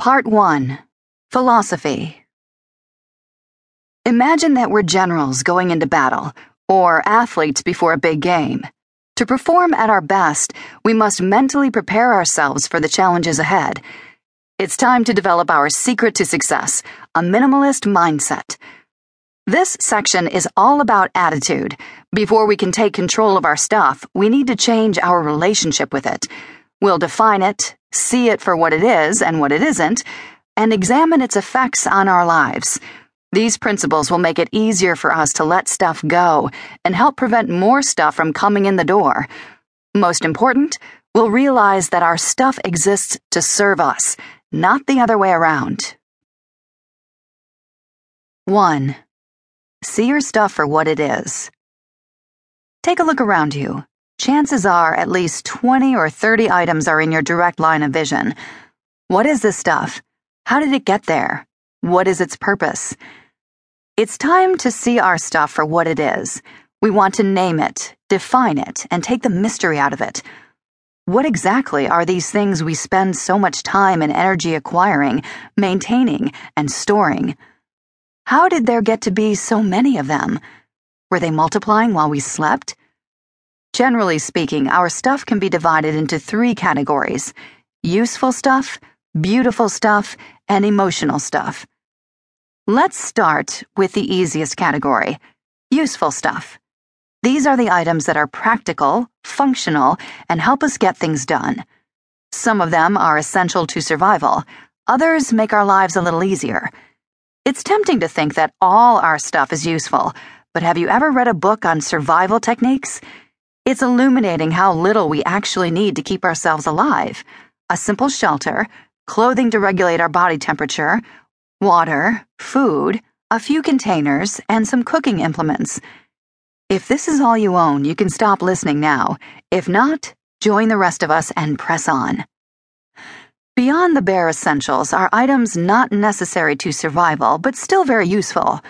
Part 1 Philosophy Imagine that we're generals going into battle, or athletes before a big game. To perform at our best, we must mentally prepare ourselves for the challenges ahead. It's time to develop our secret to success a minimalist mindset. This section is all about attitude. Before we can take control of our stuff, we need to change our relationship with it. We'll define it, see it for what it is and what it isn't, and examine its effects on our lives. These principles will make it easier for us to let stuff go and help prevent more stuff from coming in the door. Most important, we'll realize that our stuff exists to serve us, not the other way around. 1. See your stuff for what it is. Take a look around you chances are at least 20 or 30 items are in your direct line of vision. What is this stuff? How did it get there? What is its purpose? It's time to see our stuff for what it is. We want to name it, define it, and take the mystery out of it. What exactly are these things we spend so much time and energy acquiring, maintaining, and storing? How did there get to be so many of them? Were they multiplying while we slept? Generally speaking, our stuff can be divided into three categories useful stuff, beautiful stuff, and emotional stuff. Let's start with the easiest category useful stuff. These are the items that are practical, functional, and help us get things done. Some of them are essential to survival, others make our lives a little easier. It's tempting to think that all our stuff is useful, but have you ever read a book on survival techniques? It's illuminating how little we actually need to keep ourselves alive. A simple shelter, clothing to regulate our body temperature, water, food, a few containers, and some cooking implements. If this is all you own, you can stop listening now. If not, join the rest of us and press on. Beyond the bare essentials are items not necessary to survival, but still very useful.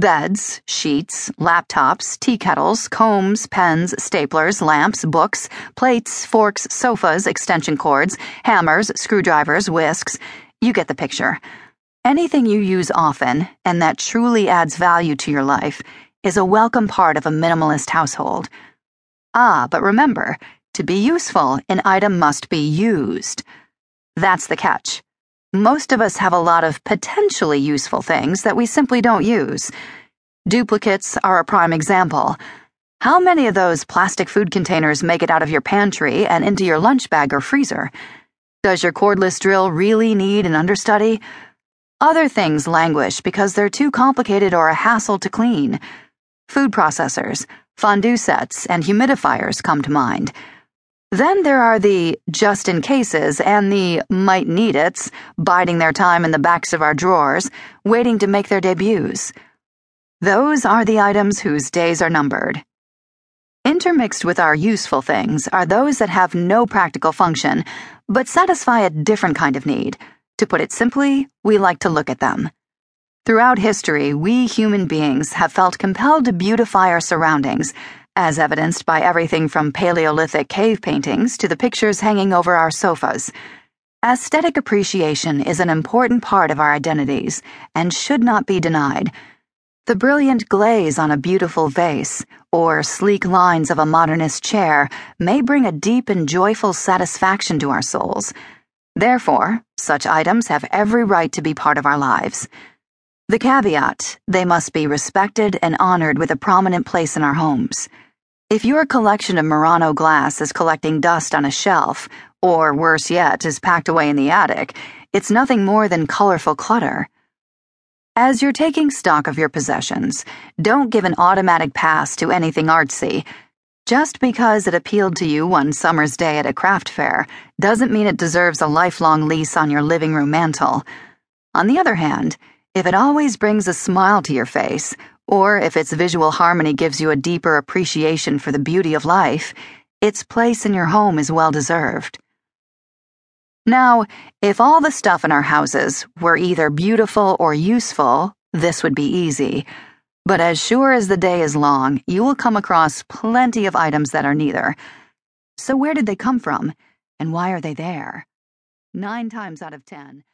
Beds, sheets, laptops, tea kettles, combs, pens, staplers, lamps, books, plates, forks, sofas, extension cords, hammers, screwdrivers, whisks. You get the picture. Anything you use often, and that truly adds value to your life, is a welcome part of a minimalist household. Ah, but remember, to be useful, an item must be used. That's the catch. Most of us have a lot of potentially useful things that we simply don't use. Duplicates are a prime example. How many of those plastic food containers make it out of your pantry and into your lunch bag or freezer? Does your cordless drill really need an understudy? Other things languish because they're too complicated or a hassle to clean. Food processors, fondue sets, and humidifiers come to mind. Then there are the just in cases and the might need it's, biding their time in the backs of our drawers, waiting to make their debuts. Those are the items whose days are numbered. Intermixed with our useful things are those that have no practical function, but satisfy a different kind of need. To put it simply, we like to look at them. Throughout history, we human beings have felt compelled to beautify our surroundings as evidenced by everything from Paleolithic cave paintings to the pictures hanging over our sofas. Aesthetic appreciation is an important part of our identities and should not be denied. The brilliant glaze on a beautiful vase or sleek lines of a modernist chair may bring a deep and joyful satisfaction to our souls. Therefore, such items have every right to be part of our lives. The caveat they must be respected and honored with a prominent place in our homes. If your collection of Murano glass is collecting dust on a shelf, or worse yet, is packed away in the attic, it's nothing more than colorful clutter. As you're taking stock of your possessions, don't give an automatic pass to anything artsy. Just because it appealed to you one summer's day at a craft fair doesn't mean it deserves a lifelong lease on your living room mantel. On the other hand, if it always brings a smile to your face, or if its visual harmony gives you a deeper appreciation for the beauty of life, its place in your home is well deserved. Now, if all the stuff in our houses were either beautiful or useful, this would be easy. But as sure as the day is long, you will come across plenty of items that are neither. So, where did they come from, and why are they there? Nine times out of ten,